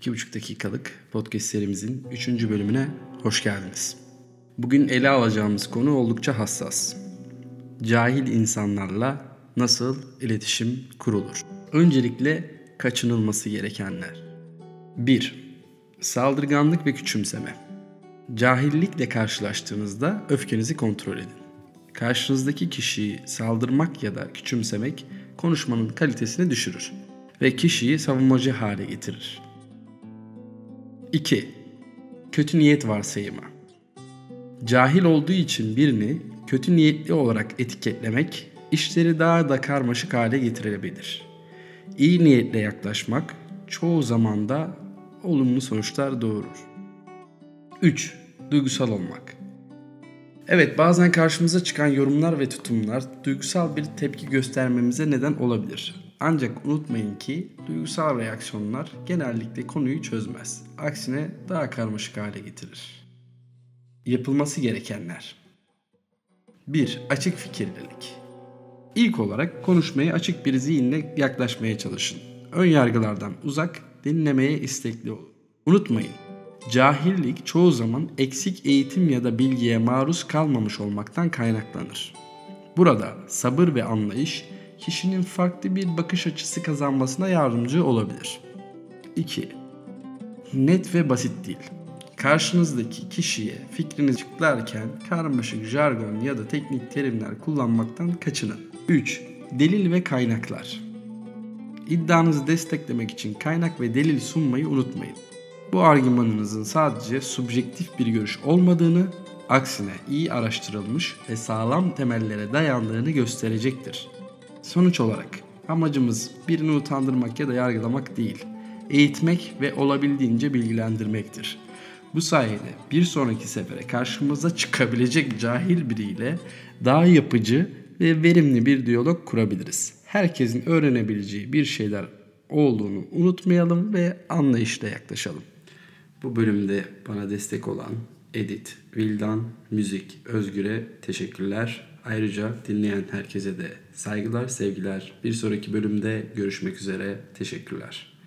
2,5 dakikalık podcast serimizin 3. bölümüne hoş geldiniz. Bugün ele alacağımız konu oldukça hassas. Cahil insanlarla nasıl iletişim kurulur? Öncelikle kaçınılması gerekenler. 1. Saldırganlık ve küçümseme. Cahillikle karşılaştığınızda öfkenizi kontrol edin. Karşınızdaki kişiyi saldırmak ya da küçümsemek konuşmanın kalitesini düşürür ve kişiyi savunmacı hale getirir. 2. Kötü niyet varsayımı. Cahil olduğu için birini kötü niyetli olarak etiketlemek işleri daha da karmaşık hale getirebilir. İyi niyetle yaklaşmak çoğu zaman da olumlu sonuçlar doğurur. 3. Duygusal olmak. Evet bazen karşımıza çıkan yorumlar ve tutumlar duygusal bir tepki göstermemize neden olabilir. Ancak unutmayın ki duygusal reaksiyonlar genellikle konuyu çözmez. Aksine daha karmaşık hale getirir. Yapılması gerekenler 1. Açık fikirlilik İlk olarak konuşmaya açık bir zihinle yaklaşmaya çalışın. Ön yargılardan uzak, dinlemeye istekli olun. Unutmayın, cahillik çoğu zaman eksik eğitim ya da bilgiye maruz kalmamış olmaktan kaynaklanır. Burada sabır ve anlayış kişinin farklı bir bakış açısı kazanmasına yardımcı olabilir. 2. Net ve basit değil. Karşınızdaki kişiye fikrinizi açıklarken karmaşık jargon ya da teknik terimler kullanmaktan kaçının. 3. Delil ve kaynaklar. İddianızı desteklemek için kaynak ve delil sunmayı unutmayın. Bu argümanınızın sadece subjektif bir görüş olmadığını, aksine iyi araştırılmış ve sağlam temellere dayandığını gösterecektir. Sonuç olarak amacımız birini utandırmak ya da yargılamak değil, eğitmek ve olabildiğince bilgilendirmektir. Bu sayede bir sonraki sefere karşımıza çıkabilecek cahil biriyle daha yapıcı ve verimli bir diyalog kurabiliriz. Herkesin öğrenebileceği bir şeyler olduğunu unutmayalım ve anlayışla yaklaşalım. Bu bölümde bana destek olan Edit, Vildan, Müzik, Özgür'e teşekkürler. Ayrıca dinleyen herkese de saygılar, sevgiler. Bir sonraki bölümde görüşmek üzere. Teşekkürler.